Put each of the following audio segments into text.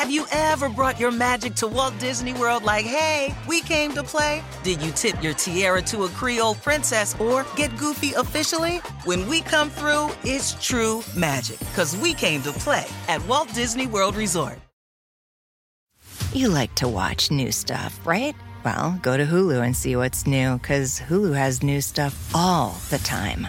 Have you ever brought your magic to Walt Disney World like, hey, we came to play? Did you tip your tiara to a Creole princess or get goofy officially? When we come through, it's true magic, because we came to play at Walt Disney World Resort. You like to watch new stuff, right? Well, go to Hulu and see what's new, because Hulu has new stuff all the time.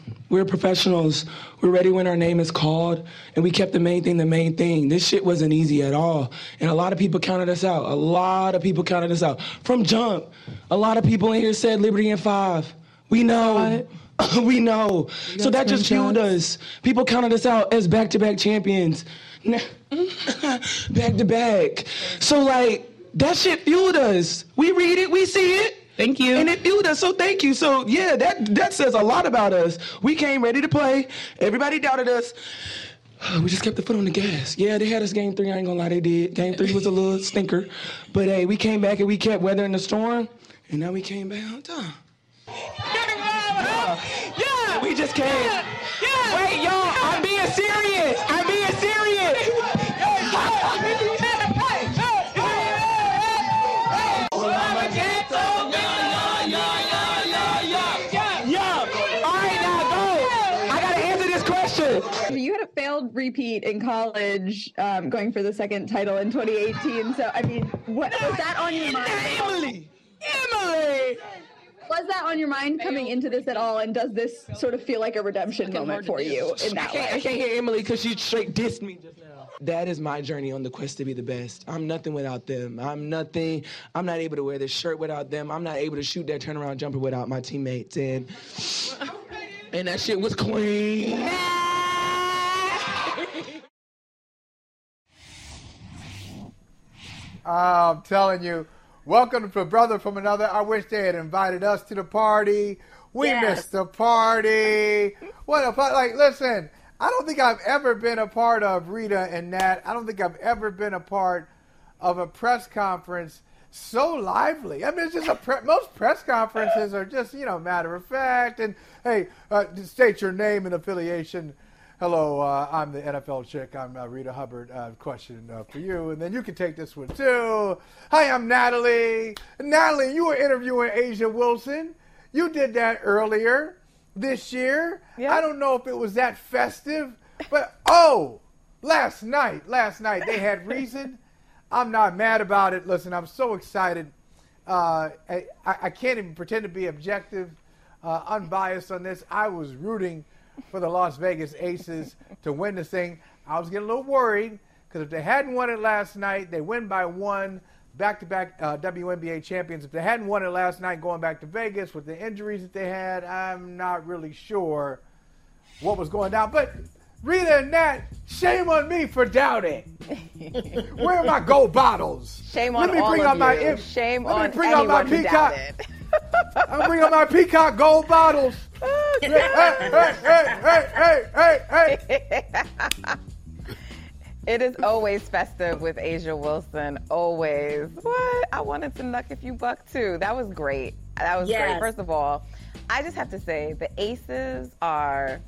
We're professionals. We're ready when our name is called, and we kept the main thing the main thing. This shit wasn't easy at all, and a lot of people counted us out. A lot of people counted us out from jump. A lot of people in here said Liberty and five. We know. we know. So that just fueled us. People counted us out as back-to-back champions. back to back. So like that shit fueled us. We read it, we see it. Thank you. And it fueled us, so thank you. So yeah, that that says a lot about us. We came ready to play. Everybody doubted us. We just kept the foot on the gas. Yeah, they had us game three. I ain't gonna lie, they did. Game three was a little stinker, but hey, we came back and we kept weathering the storm, and now we came back on time. Yeah. We just came. Yeah. yeah. Wait, y'all, I'm being serious. I'm repeat in college, um, going for the second title in 2018. So, I mean, what was that on your mind? Emily. Emily. Was that on your mind coming into this at all? And does this sort of feel like a redemption moment for you in I that can't, I can't hear Emily because she straight dissed me just now. That is my journey on the quest to be the best. I'm nothing without them. I'm nothing. I'm not able to wear this shirt without them. I'm not able to shoot that turnaround jumper without my teammates. And and that shit was clean. I'm telling you, welcome to Brother from Another. I wish they had invited us to the party. We Yes. missed the party. What a part! Like, listen, I don't think I've ever been a part of Reeta and Nat. I don't think I've ever been a part of a press conference so lively. I mean, it's just a pre- most press conferences are just you know matter of fact and hey, uh, state your name and affiliation. Hello, uh, I'm the NFL chick. I'm uh, Reeta Hubbard. Uh, question uh, for you, and then you can take this one too. Hi, I'm Natalie. Natalie, you were interviewing Asia Wilson. You did that earlier this year. Yeah. I don't know if it was that festive, but oh, last night, last night they had reason. I'm not mad about it. Listen, I'm so excited. Uh, I, I can't even pretend to be objective, uh, unbiased on this. I was rooting for the Las Vegas Aces to win this thing. I was getting a little worried because if they hadn't won it last night, they win by one, back-to-back uh, WNBA champions. If they hadn't won it last night, going back to Vegas with the injuries that they had, I'm not really sure what was going down. But Reeta and Nat, shame on me for doubting. Where are my gold bottles? Shame Let on me all bring of out my you. im- Shame let me on bring out my peacock. Doubted. I'm bringing my peacock gold bottles. hey, hey, hey, hey, hey, hey, hey. It is always festive with Asia Wilson. Always. What? I wanted to knuck if you buck too. That was great. That was great. First of all, I just have to say the Aces are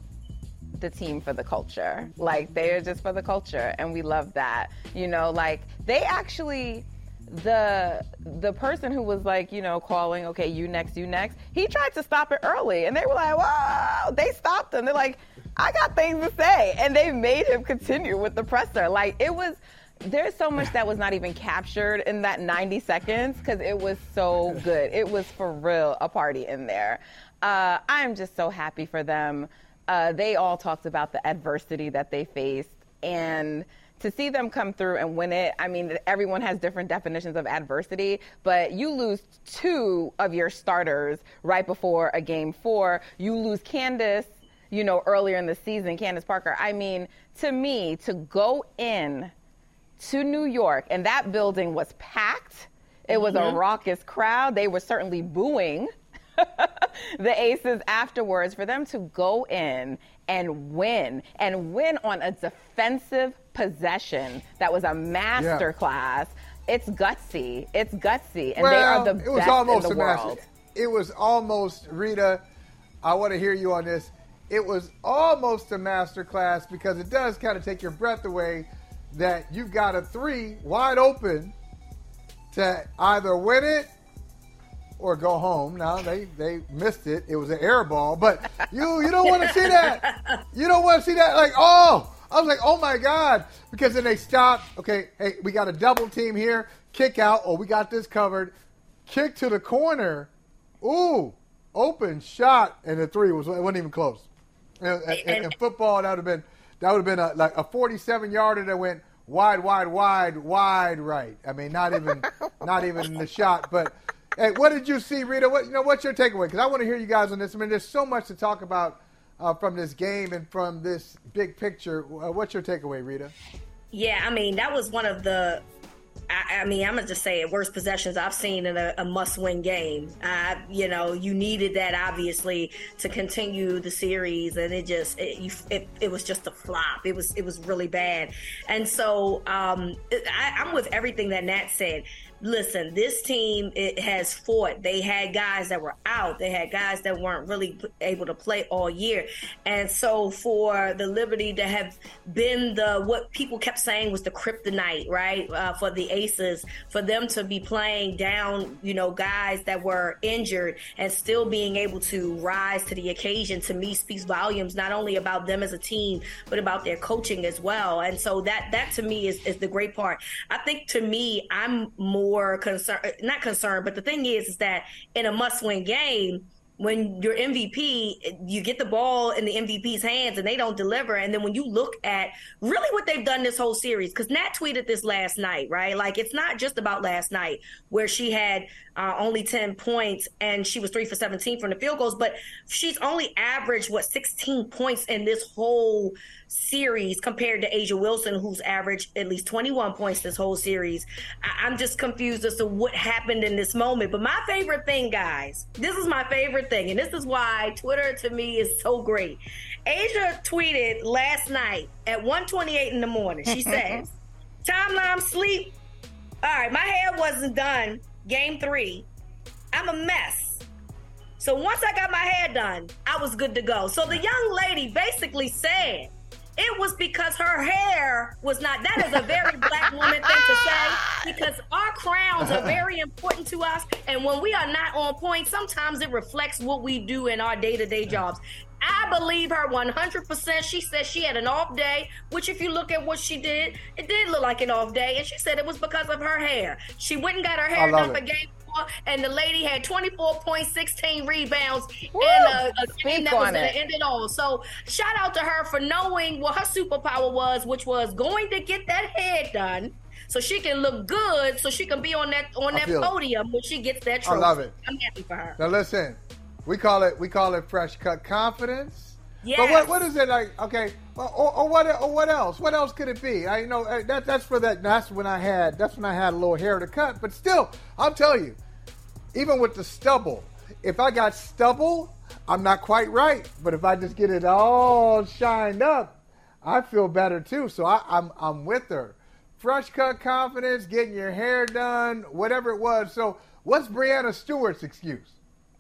the team for the culture. Like they are just for the culture, and we love that. You know, like they actually the the person who was like, you know, calling, okay, you next, you next. He tried to stop it early, and they were like, whoa! They stopped him. They're like, I got things to say, and they made him continue with the presser. Like it was. There's so much that was not even captured in that 90 seconds because it was so good. It was for real a party in there. Uh, I'm just so happy for them. Uh, they all talked about the adversity that they faced and to see them come through and win it, I mean, everyone has different definitions of adversity, but you lose two of your starters right before a game four. You lose Candace, you know, earlier in the season, Candace Parker. I mean, to me, to go in to New York, and that building was packed. It was Mm-hmm. a raucous crowd. They were certainly booing the Aces afterwards. For them to go in and win, and win on a defensive possession that was a master class. It's gutsy. It's gutsy, and they are the it was best almost in the a master- world. It was almost Reeta. I want to hear you on this. It was almost a master class because it does kind of take your breath away that you've got a three wide open to either win it or go home. Now they they missed it. It was an air ball, but you you don't want to see that. You don't want to see that. Like oh, I was like oh my god, because then they stopped. Okay, hey, we got a double team here. Kick out. Oh, we got this covered. Kick to the corner. Ooh, open shot, and the three was it wasn't even close. And football that would have been that would have been a, like a 47 yarder that went wide, wide, wide, wide right. I mean, not even not even in the shot. But hey, what did you see, Reeta? What you know? What's your takeaway? Because I want to hear you guys on this. I mean, there's so much to talk about uh, from this game and from this big picture. Uh, what's your takeaway, Reeta? Yeah, I mean that was one of the. I, I mean, I'm gonna just say it, worst possessions I've seen in a, a must-win game. Uh, you know, you needed that obviously to continue the series, and it just it, you, it, it was just a flop. It was it was really bad, and so um, I, I'm with everything that Nat said. Listen, this team it has fought. They had guys that were out. They had guys that weren't really able to play all year, and so for the Liberty to have been the what people kept saying was the kryptonite, right? Uh, for the Aces, for them to be playing down, you know, guys that were injured and still being able to rise to the occasion, to me speaks volumes not only about them as a team, but about their coaching as well. And so that that to me is is the great part. I think to me, I'm more concerned, not concerned, but the thing is, is that in a must-win game when your MVP, you get the ball in the MVP's hands and they don't deliver. And then when you look at really what they've done this whole series, because Nat tweeted this last night, right? Like it's not just about last night where she had uh, only 10 points and she was three for 17 from the field goals, but she's only averaged, what, 16 points in this whole series compared to Asia Wilson, who's averaged at least 21 points this whole series. I- I'm just confused as to what happened in this moment. But my favorite thing, guys, this is my favorite thing, and this is why Twitter to me is so great. Asia tweeted last night at 1:28 in the morning. She says, "Timeline sleep. All right, my hair wasn't done. Game three. I'm a mess." So once I got my hair done, I was good to go. So the young lady basically said it was because her hair was not. That is a very black woman thing to say because our crowns are very important to us. And when we are not on point, sometimes it reflects what we do in our day to day jobs. I believe her 100%. She said she had an off day, which, if you look at what she did, it did look like an off day. And she said it was because of her hair. She went and got her hair done for game and the lady had 24.16 rebounds, Woo! and a, a game that was on going to end it all. So, shout out to her for knowing what her superpower was, which was going to get that head done. So she can look good, so she can be on that on I that feel it. podium when she gets that trophy. I love it. I'm happy for her. Now listen, we call it we call it fresh cut confidence. But what what is it like? Okay, or, or, or what or what else? What else could it be? I you know uh, that that's for that. That's when I had that's when I had a little hair to cut. But still, I'll tell you, even with the stubble, if I got stubble, I'm not quite right. But if I just get it all shined up, I feel better too. So I, I'm I'm with her. Fresh cut confidence, getting your hair done, whatever it was. So what's Breanna Stewart's excuse?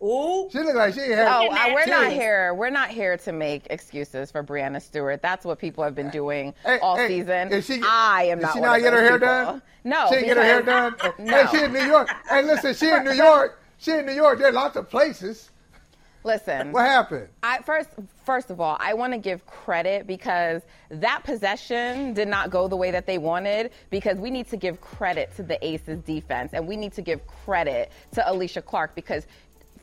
Ooh. She looked like she had. Oh, in uh, we're not here. We're not here to make excuses for Breanna Stewart. That's what people have been doing Hey, all hey, season. is she- I am did not. she not get her hair people. done? No, she didn't get her hair done. No. Hey, she in New York. Hey, listen, she in New York. She in New York. There are lots of places. Listen, What happened? I first first of all, I want to give credit because that possession did not go the way that they wanted because we need to give credit to the Aces defense and we need to give credit to Alysha Clark because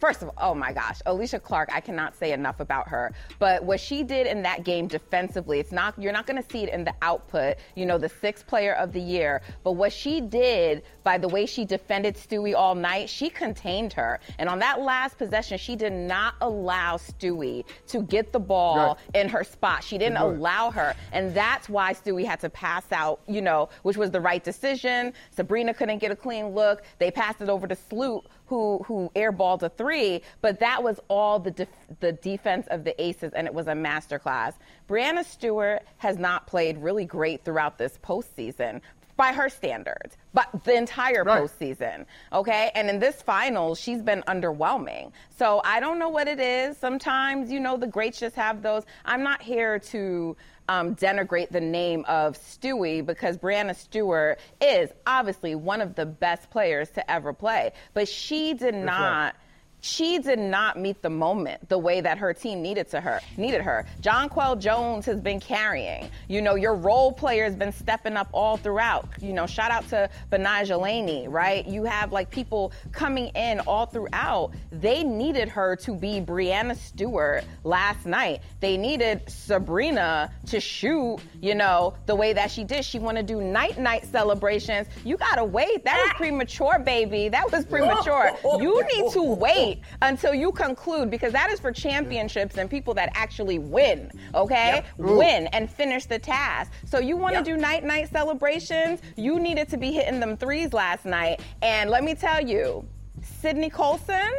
first of all, oh my gosh, Alysha Clark, I cannot say enough about her. But what she did in that game defensively, it's not you're not going to see it in the output, you know, the sixth player of the year. But what she did by the way she defended Stewie all night, she contained her. And on that last possession, she did not allow Stewie to get the ball right. in her spot. She didn't allow her. And that's why Stewie had to pass out, you know, which was the right decision. Sabrina couldn't get a clean look. They passed it over to Sloot, who who airballed a three, but that was all the def- the defense of the Aces, and it was a masterclass. Breanna Stewart has not played really great throughout this postseason by her standards, but the entire right. postseason. Okay. And in this final, she's been underwhelming. So I don't know what it is. Sometimes, you know, the greats just have those. I'm not here to um, denigrate the name of Stewie because Breanna Stewart is obviously one of the best players to ever play. But she did That's not. Right she did not meet the moment the way that her team needed to her needed her. Jonquel Jones has been carrying. You know, your role player has been stepping up all throughout. You know, shout out to Betnijah Laney, right? You have like people coming in all throughout. They needed her to be Breanna Stewart last night. They needed Sabrina to shoot, you know, the way that she did. She want to do night night celebrations. You gotta wait. That was ah! premature, baby. That was premature. You need to wait wait until you conclude because that is for championships and people that actually win, okay? Yep. Win and finish the task. So you want to yep. do night night celebrations? You needed to be hitting them threes last night. And let me tell you, Sydney Colson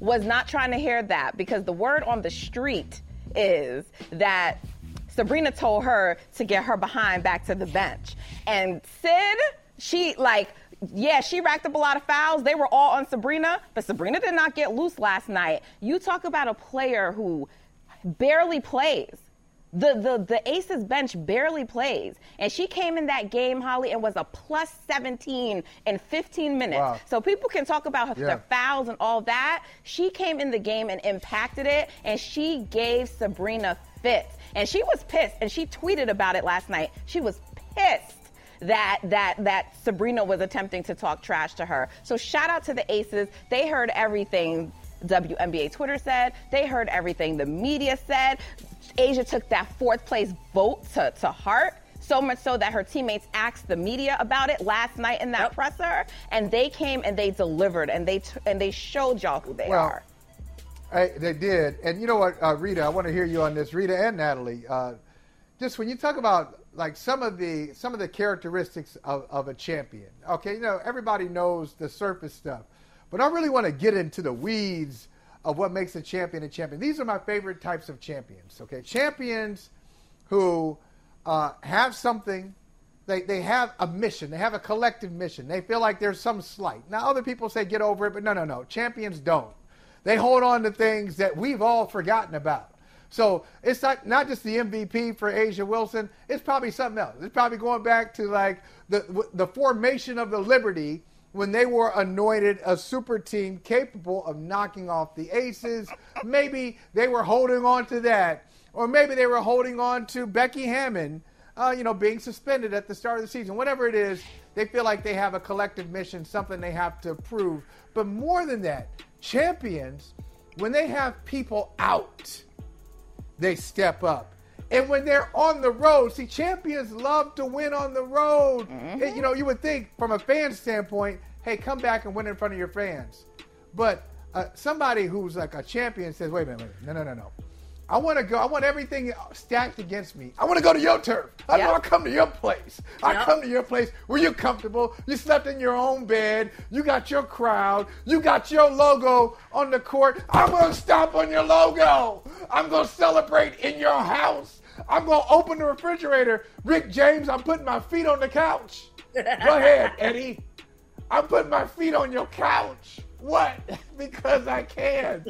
was not trying to hear that because the word on the street is that Sabrina told her to get her behind back to the bench. And Sid, she like yeah, she racked up a lot of fouls. They were all on Sabrina, but Sabrina did not get loose last night. You talk about a player who barely plays. The, the, the Aces bench barely plays. And she came in that game, Holley, and was a plus 17 in 15 minutes. Wow. So people can talk about yeah. the fouls and all that. She came in the game and impacted it, and she gave Sabrina fits. And she was pissed, and she tweeted about it last night. She was pissed that that that Sabrina was attempting to talk trash to her. So shout out to the Aces. They heard everything WNBA Twitter said. They heard everything the media said. Asia took that fourth place vote to, to heart. So much so that her teammates asked the media about it last night in that yep. presser, and they came and they delivered and they t- and they showed y'all who they well, are. I, they did, and you know what, uh, Rita, I want to hear you on this, Rita and Natalie. Uh, just when you talk about like some of the some of the characteristics of, of a champion. Okay, you know everybody knows the surface stuff, but I really want to get into the weeds of what makes a champion a champion. These are my favorite types of champions. Okay, champions who uh, have something. They, they have a mission. They have a collective mission. They feel like there's some slight. Now, other people say get over it, but no, no, no. Champions don't. They hold on to things that we've all forgotten about. So it's not, not just the MVP for Asia Wilson. It's probably something else. It's probably going back to like the, the formation of the Liberty when they were anointed a super team capable of knocking off the Aces. Maybe they were holding on to that. Or maybe they were holding on to Becky Hammon, uh, you know, being suspended at the start of the season. Whatever it is, they feel like they have a collective mission, something they have to prove. But more than that, champions, when they have people out, they step up. And when they're on the road, see, champions love to win on the road. Mm-hmm. you know, you would think from a fan standpoint, hey, come back and win in front of your fans. But uh, somebody who's like a champion says, wait a minute, wait, no, no, no, no. I want to go. I want everything stacked against me. I want to go to your turf. I yep. want to come to your place. I yep. come to your place where you're comfortable. You slept in your own bed. You got your crowd. You got your logo on the court. I'm going to stomp on your logo. I'm going to celebrate in your house. I'm going to open the refrigerator. Rick James, I'm putting my feet on the couch. Go ahead, Eddie. I'm putting my feet on your couch. What? because I can.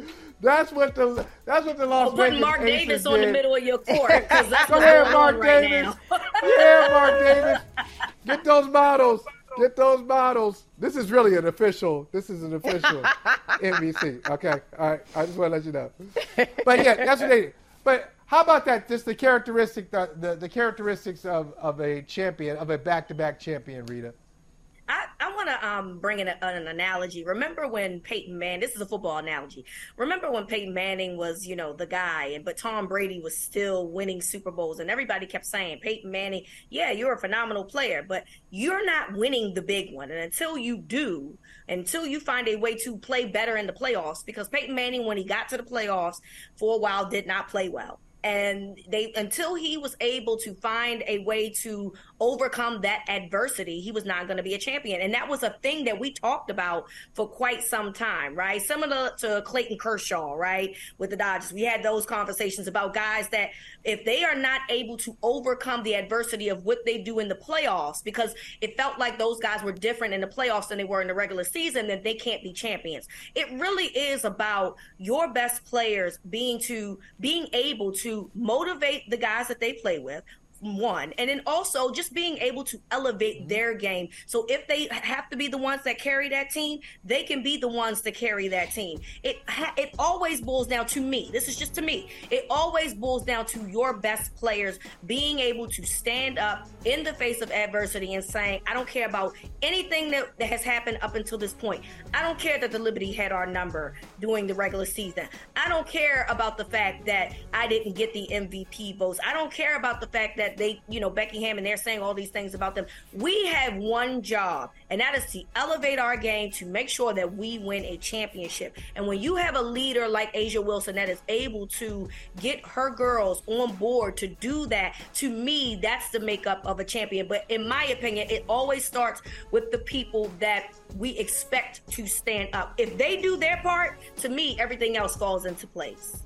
That's what the that's what the Las well, Vegas Mark Aces Davis did. on the middle of your court because that's Go ahead, Mark right Davis. yeah, Mark Davis. Get those bottles. Get those bottles. This is really an official. This is an official NBC. Okay. All right. I just want to let you know. But yeah, that's what they. Did. But how about that? Just the characteristic, the, the, the characteristics of, of a champion, of a back-to-back champion, Reeta. I, I want to um, bring in a, an analogy. Remember when Peyton Manning? This is a football analogy. Remember when Peyton Manning was, you know, the guy, and but Tom Brady was still winning Super Bowls, and everybody kept saying, Peyton Manning, yeah, you're a phenomenal player, but you're not winning the big one. And until you do, until you find a way to play better in the playoffs, because Peyton Manning, when he got to the playoffs for a while, did not play well and they until he was able to find a way to overcome that adversity he was not going to be a champion. And that was a thing that we talked about for quite some time right? Similar to clayton kershaw right with the dodgers. We had those conversations about guys that if they are not able to overcome the adversity of what they do in the playoffs because it felt like those guys were different in the playoffs than they were in the regular season then they can't be champions. It really is about your best players being to being able to motivate the guys that they play with one. And then also just being able to elevate mm-hmm. their game. So if they have to be the ones that carry that team they can be the ones to carry that team. It it always boils down to me. This is just to me. It always boils down to your best players being able to stand up in the face of adversity and saying i don't care about anything that, that has happened up until this point. I don't care that the liberty had our number during the regular season. I don't care about the fact that i didn't get the mvp votes. I don't care about the fact that they, you know, Becky Hammon and they're saying all these things about them. We have one job, and that is to elevate our game to make sure that we win a championship. And when you have a leader like Asia Wilson that is able to get her girls on board to do that, to me, that's the makeup of a champion. But in my opinion, it always starts with the people that we expect to stand up. If they do their part, to me, everything else falls into place.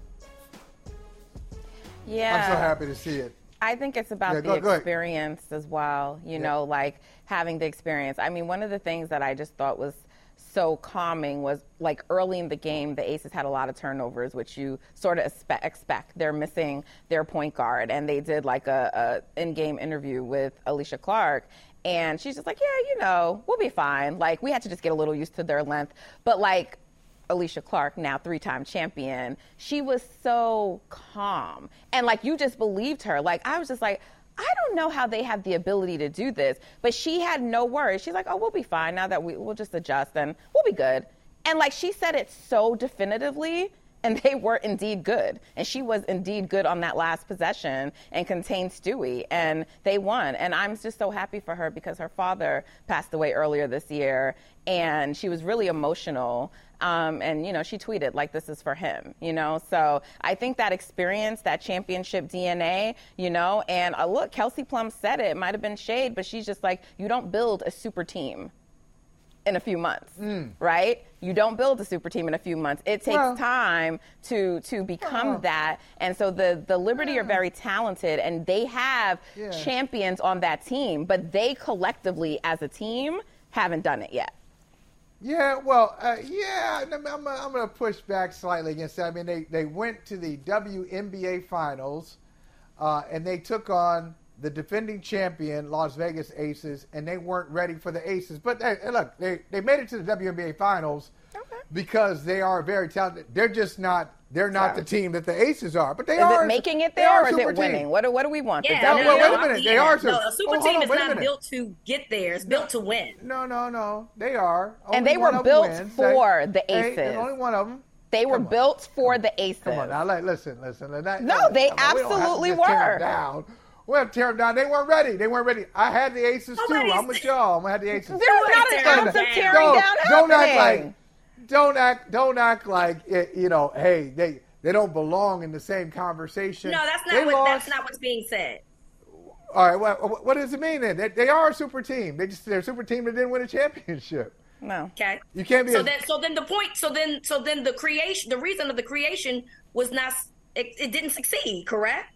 Yeah. I'm so happy to see it. I think it's about yeah, the go, experience go as well, you yeah. know, like having the experience. I mean, one of the things that I just thought was so calming was like early in the game, the Aces had a lot of turnovers, which you sort of expect. They're missing their point guard, and they did like a, a in-game interview with Alysha Clark, and she's just like, yeah, you know, we'll be fine. Like we had to just get a little used to their length, but like Alysha Clark, now three time champion, she was so calm. And like you just believed her. Like I was just like, I don't know how they have the ability to do this. But she had no worries. She's like, oh, we'll be fine now that we, we'll just adjust and we'll be good. And like she said it so definitively and they were indeed good. And she was indeed good on that last possession and contained Stewie, and they won. And I'm just so happy for her because her father passed away earlier this year, and she was really emotional. Um, and you know, she tweeted like, "This is for him," you know. So I think that experience, that championship DNA, you know. And uh, look, Kelsey Plum said it. It might have been shade, but she's just like, "You don't build a super team." In a few months, mm. right? You don't build a super team in a few months. It takes well, time to to become uh, that. And so the the Liberty are very talented and they have yeah. champions on that team, but they collectively as a team haven't done it yet. Yeah, well, uh, yeah, I'm, I'm, I'm going to push back slightly against that. I mean, they, they went to the WNBA finals uh, and they took on the defending champion Las Vegas Aces, and they weren't ready for the Aces. But they, look, they, they made it to the WNBA Finals okay. because they are very talented. They're just not. They're not Sorry. the team that the Aces are, but they is are. It making it there, or is it winning? Team. What do, what do we want? Yeah, no, no, wait, wait a minute. They are. No, a super oh, team on, is not built to get there. It's built to win. No, no, no. They are. Only and they were built for the Aces. Hey, only one of them. They were built for the Aces. Come on now, listen, listen. That, no, they absolutely were. Down. We'll tear them down. They weren't ready. They weren't ready. I had the aces too. I'm with y'all. I'm gonna have the aces. There was not an ounce of tearing don't, down Don't act like. Don't act. Don't act like it, you know. Hey, they they don't belong in the same conversation. No, that's not what. Lost. That's not what's being said. All right. well, what does it mean then? They, they are a super team. They just they're a super team that didn't win a championship. No. Okay. You can't be. So a, then, so then the point. So then, so then the creation, the reason of the creation was not. It, it didn't succeed. Correct.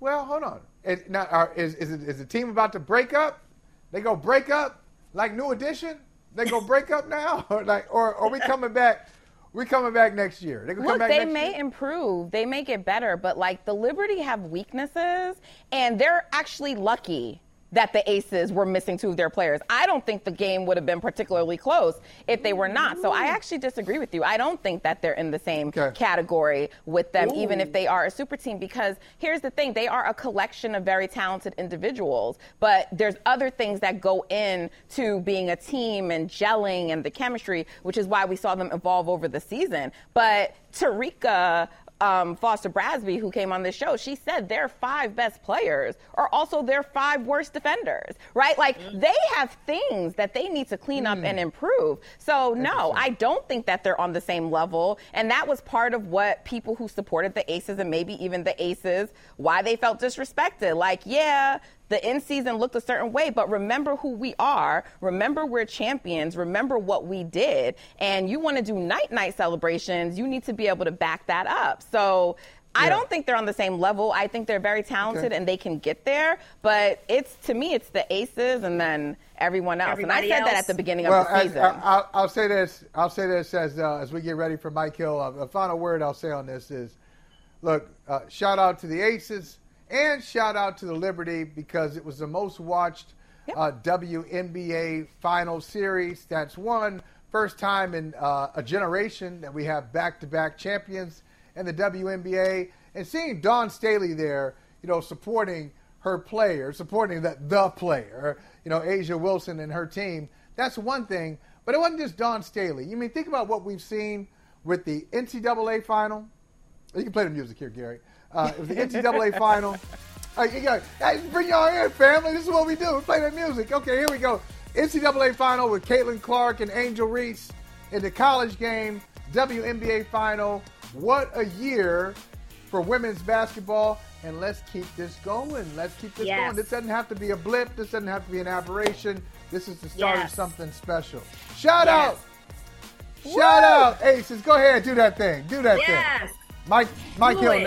Well, hold on. It, now, are, uh, is, is, is the team about to break up? They go break up like New Edition? They go break up now, or like, or are we coming back? We coming back next year. They Look, they may year? improve. They may get better, but like the Liberty have weaknesses, and they're actually lucky that the Aces were missing two of their players. I don't think the game would have been particularly close if they were not. So I actually disagree with you. I don't think that they're in the same Okay. category with them, Ooh. even if they are a super team, because here's the thing they are a collection of very talented individuals, but there's other things that go in to being a team and gelling and the chemistry, which is why we saw them evolve over the season. But Terrika um, Foster Brasby, who came on this show, she said their five best players are also their five worst defenders, right? Like they have things that they need to clean up and improve. So, no, I don't think that they're on the same level. And that was part of what people who supported the Aces and maybe even the Aces, why they felt disrespected. Like, yeah, the end season looked a certain way, but remember who we are. Remember we're champions. Remember what we did. And you want to do night night celebrations, you need to be able to back that up. So I don't think they're on the same level. I think they're very talented Okay. and they can get there. But it's to me, it's the aces and then everyone else. Everybody and I said that at the beginning Well, of the I, season. I, will say this. I'll say this as uh, as we get ready for Mike Hill. Uh, the final word I'll say on this is, look, uh, shout out to the Aces and shout out to the Liberty because it was the most watched uh, WNBA final series. That's one first time in uh, a generation that we have back-to-back champions in the WNBA, and seeing Dawn Staley there, you know, supporting her player, supporting the, the player, you know, Asia Wilson and her team. That's one thing. But it wasn't just Dawn Staley. You mean, think about what we've seen with the NCAA final. You can play the music here, Gary. Uh, it was the NCAA final. Uh, you hey, bring y'all in, family. This is what we do. We play that music. Okay, here we go. NCAA final with Caitlin Clark and Angel Reese in the college game. WNBA final. What a year for women's basketball. And let's keep this going. Let's keep this Yes. going. This doesn't have to be a blip. This doesn't have to be an aberration. This is the start Yes. of something special. Shout Yes. out. Shout out. Aces, go ahead. Do that thing. Do that Yes. thing. Mike, Mike Hill.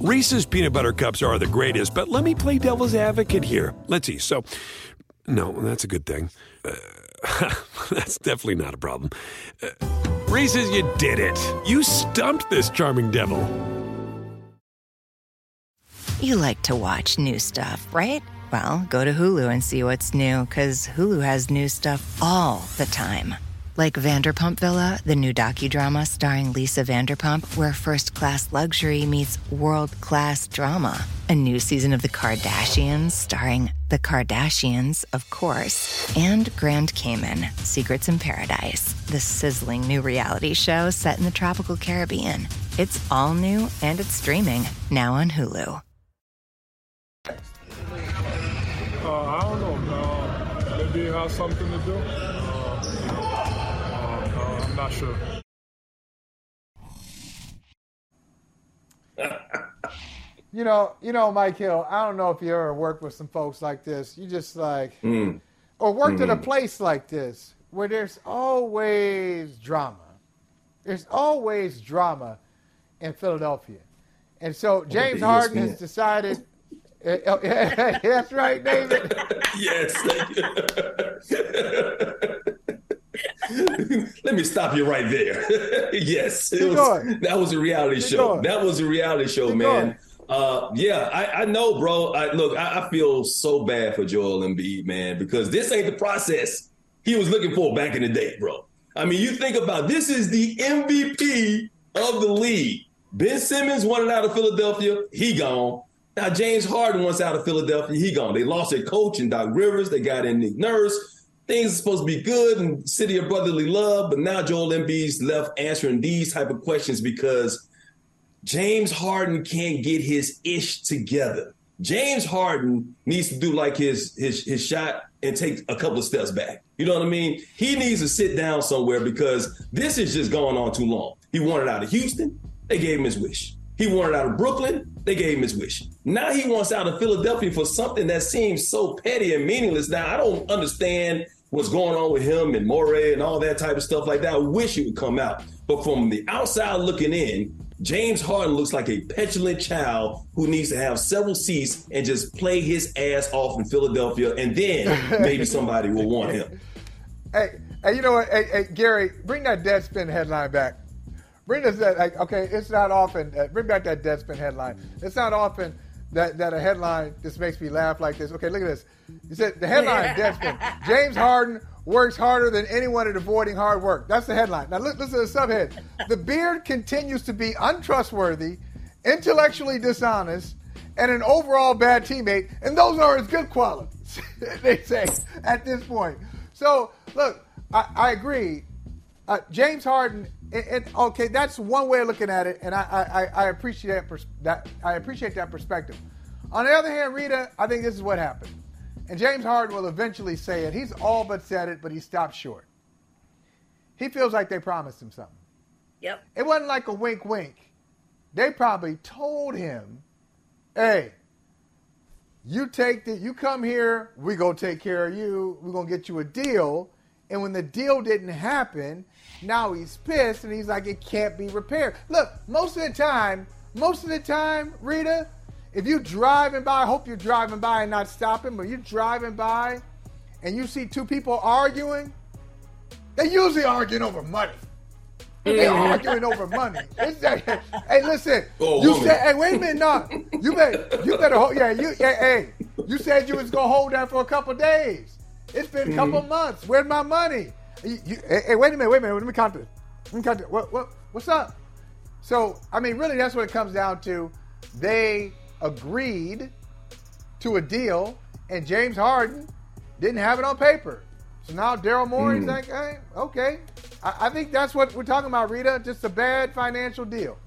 Reese's peanut butter cups are the greatest, but let me play devil's advocate here. Let's see. So, no, that's a good thing. Uh, that's definitely not a problem. Uh, Reese's, you did it. You stumped this charming devil. You like to watch new stuff, right? Well, go to Hulu and see what's new, because Hulu has new stuff all the time. Like Vanderpump Villa, the new docudrama starring Lisa Vanderpump, where first class luxury meets world class drama. A new season of The Kardashians starring The Kardashians, of course, and Grand Cayman, Secrets in Paradise, the sizzling new reality show set in the tropical Caribbean. It's all new and it's streaming now on Hulu. Uh, I don't know. Maybe it has something to do. I'm not sure. You know, you know, Mike Hill. I don't know if you ever worked with some folks like this. You just like, or worked at a place like this where there's always drama. There's always drama in Philadelphia, and so James Harden has decided. Eh, oh, That's right, David. Yes. Let me stop you right there. yes, was, that was a reality Keep show. going. That was a reality show, Keep man. Uh, yeah, I, I know, bro. I, look, I, I feel so bad for Joel Embiid, man, because this ain't the process he was looking for back in the day, bro. I mean, you think about this is the MVP of the league. Ben Simmons wanted out of Philadelphia, he gone. Now James Harden wants out of Philadelphia, he gone. They lost their coach in Doc Rivers. They got in Nick Nurse. Things are supposed to be good and city of brotherly love, but now Joel Embiid's left answering these type of questions because James Harden can't get his ish together. James Harden needs to do like his his his shot and take a couple of steps back. You know what I mean? He needs to sit down somewhere because this is just going on too long. He wanted out of Houston. They gave him his wish. He wanted out of Brooklyn. They gave him his wish. Now he wants out of Philadelphia for something that seems so petty and meaningless. Now I don't understand what's going on with him and Morey and all that type of stuff like that. I wish it would come out. But from the outside looking in, James Harden looks like a petulant child who needs to have several seats and just play his ass off in Philadelphia, and then maybe somebody will want him. Hey, hey, you know what? Hey, hey, Gary, bring that Deadspin headline back. Bring us that. Like, okay, it's not often. Uh, bring back that Deadspin headline. It's not often that, that a headline just makes me laugh like this. Okay, look at this. You said the headline Deadspin. James Harden works harder than anyone at avoiding hard work. That's the headline. Now listen to the subhead. The beard continues to be untrustworthy, intellectually dishonest, and an overall bad teammate, and those are his good qualities, they say at this point. So look, I, I agree. Uh, James Harden, and, and, okay, that's one way of looking at it, and I, I, I appreciate that, pers- that I appreciate that perspective. On the other hand, Reeta, I think this is what happened. And James Harden will eventually say it. He's all but said it, but he stopped short. He feels like they promised him something. Yep. It wasn't like a wink wink. They probably told him, hey, you take the you come here, we gonna take care of you, we're gonna get you a deal. And when the deal didn't happen, now he's pissed and he's like, it can't be repaired. Look, most of the time, most of the time, Reeta, if you're driving by, I hope you're driving by and not stopping, but you're driving by and you see two people arguing, they usually arguing over money. They're arguing over money. That, hey, listen. Oh, you woman. said, hey, wait a minute, no. You better, you better hold. Yeah, you. Yeah, hey, you said you was gonna hold that for a couple days. It's been a hmm. couple months. Where's my money? You, you, hey, hey, wait a minute, wait a minute. Let me count this. Let me count this. What, what, what's up? So, I mean, really, that's what it comes down to. They agreed to a deal, and James Harden didn't have it on paper. So now Daryl Morey's hmm. like, hey, okay. I, I think that's what we're talking about, Reeta. Just a bad financial deal.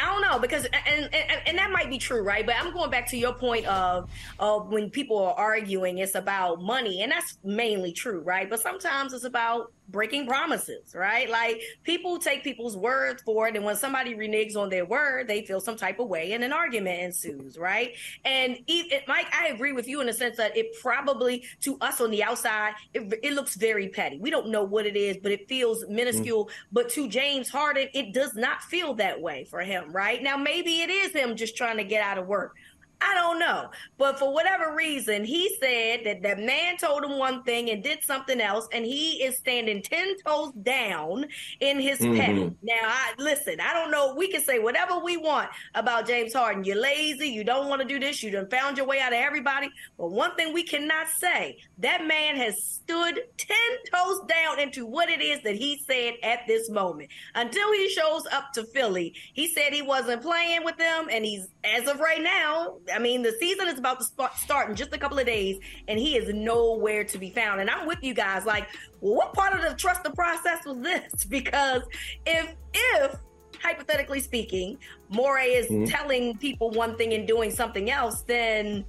I don't know because and, and and that might be true, right? But I'm going back to your point of of when people are arguing, it's about money, and that's mainly true, right? But sometimes it's about breaking promises, right? Like people take people's word for it, and when somebody reneges on their word, they feel some type of way, and an argument ensues, right? And it, Mike, I agree with you in the sense that it probably to us on the outside, it, it looks very petty. We don't know what it is, but it feels minuscule. Mm. But to James Harden, it does not feel that way for him, right? Now maybe it is him just trying to get out of work. I don't know. But for whatever reason, he said that that man told him one thing and did something else, and he is standing 10 toes down in his Mhm. petty. Now, I listen, I don't know. We can say whatever we want about James Harden. You're lazy, you don't want to do this, you done found your way out of everybody. But one thing we cannot say, that man has stood 10 toes down into what it is that he said at this moment. Until he shows up to Philly, he said he wasn't playing with them, and he's as of right now, I mean, the season is about to start in just a couple of days, and he is nowhere to be found. And I'm with you guys. Like, well, what part of the trust the process was this? Because if if hypothetically speaking, Morey is Mhm. telling people one thing and doing something else, then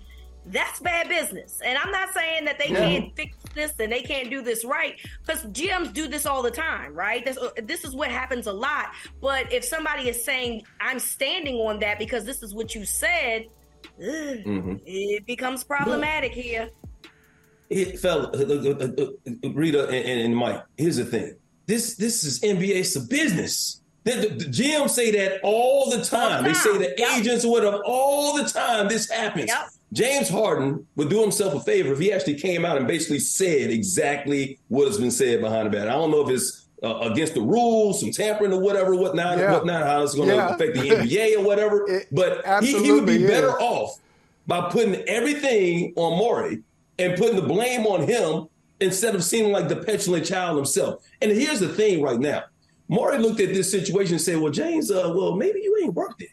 that's bad business. And I'm not saying that they Yeah. can't fix this and they can't do this right because GMs do this all the time, right? This, this is what happens a lot. But if somebody is saying, I'm standing on that because this is what you said, ugh, Mhm. it becomes problematic here. It fell, uh, uh, uh, Reeta and, and, Mike. Here's the thing: this this is NBA. It's a business. The, the, the GMs say that all the time. They say the agents or whatever all the time. This happens. James Harden would do himself a favor if he actually came out and basically said exactly what has been said behind the bat. I don't know if it's uh, against the rules, some tampering or whatever, whatnot, Yeah. whatnot, how it's going to Yeah. affect the NBA or whatever. but he, he would be better off by putting everything on Morey and putting the blame on him instead of seeming like the petulant child himself. And here's the thing right now. Morey looked at this situation and said, well, James, uh, well, maybe you ain't worth it.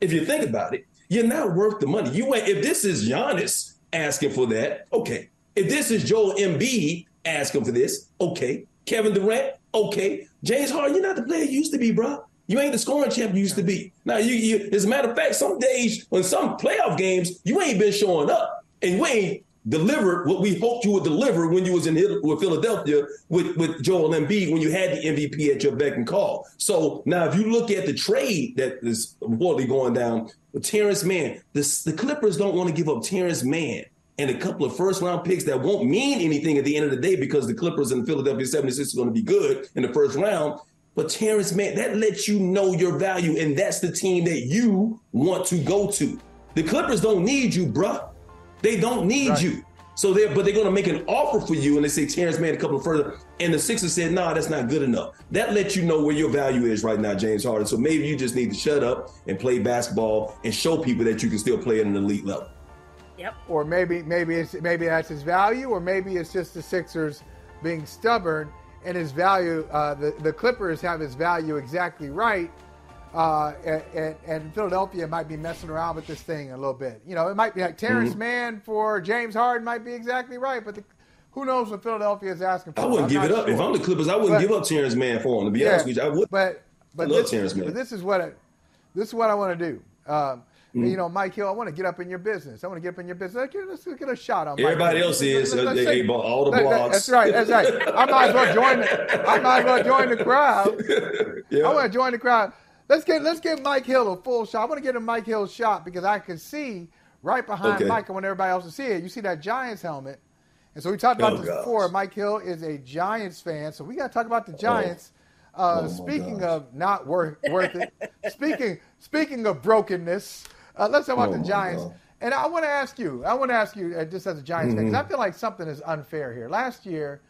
If you think about it, you're not worth the money. You ain't, if this is Giannis asking for that, okay. If this is Joel Embiid asking for this, okay. Kevin Durant, okay. James Harden, you're not the player you used to be, bro. You ain't the scoring champ you used to be. Now, you, you as a matter of fact, some days on some playoff games, you ain't been showing up, and you ain't delivered what we hoped you would deliver when you was in with Philadelphia with, with Joel Embiid when you had the MVP at your beck and call. So now if you look at the trade that is reportedly going down with Terance Mann, the, the Clippers don't want to give up Terance Mann and a couple of first round picks that won't mean anything at the end of the day because the Clippers and Philadelphia 76 are going to be good in the first round. But Terance, Mann, that lets you know your value, and that's the team that you want to go to. The Clippers don't need you, bruh. They don't need right. you. So they're but they're gonna make an offer for you and they say Terance Mann a couple of further. And the Sixers said, nah, that's not good enough. That lets you know where your value is right now, James Harden. So maybe you just need to shut up and play basketball and show people that you can still play at an elite level. Yep. Or maybe maybe it's maybe that's his value, or maybe it's just the Sixers being stubborn and his value. Uh, the the Clippers have his value exactly right uh, and, and, Philadelphia might be messing around with this thing a little bit. You know, it might be like Terance mm-hmm. Mann for James Harden might be exactly right, but the, who knows what Philadelphia is asking for? I wouldn't give it up. Sure. If I'm the Clippers, I wouldn't but, give up Terance Mann for him. To be yeah, honest with you, I would. But but this, but this is what I, this is what I want to do. Um, mm-hmm. You know, Mike Hill, I want to get up in your business. I want to get up in your business. Let's, let's get a shot on. Everybody else is let's, let's, say, all the blogs. That's right. That's right. I might as well join. The, I might as well join the crowd. yeah. I want to join the crowd. Let's get let's give Mike Hill a full shot. I want to get a Mike Hill shot because I can see right behind okay. Mike and when everybody else is see it. You see that Giants helmet. And so we talked about oh, this gosh. before. Mike Hill is a Giants fan, so we got to talk about the oh. Giants. Oh. Uh, oh, speaking of not worth worth it, speaking speaking of brokenness, uh, let's talk about oh, the Giants. And I want to ask you, I want to ask you, uh, just as a Giants mm-hmm. fan, because I feel like something is unfair here. Last year,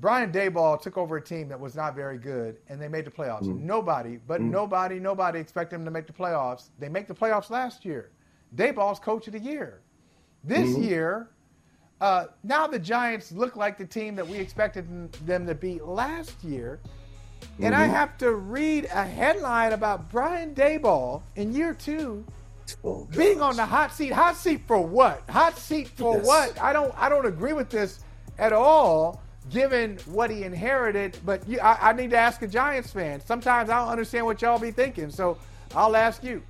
Brian Daboll took over a team that was not very good, and they made the playoffs. Mm. Nobody, but mm. nobody, nobody expected them to make the playoffs. They make the playoffs last year. Daboll's coach of the year. This mm. year, uh, now the Giants look like the team that we expected them to be last year. And mm-hmm. I have to read a headline about Brian Daboll in year two oh, being on the hot seat. Hot seat for what? Hot seat for yes. what? I don't I don't agree with this at all given what he inherited. But you, I, I, need to ask a Giants fan. Sometimes I don't understand what y'all be thinking, so I'll ask you.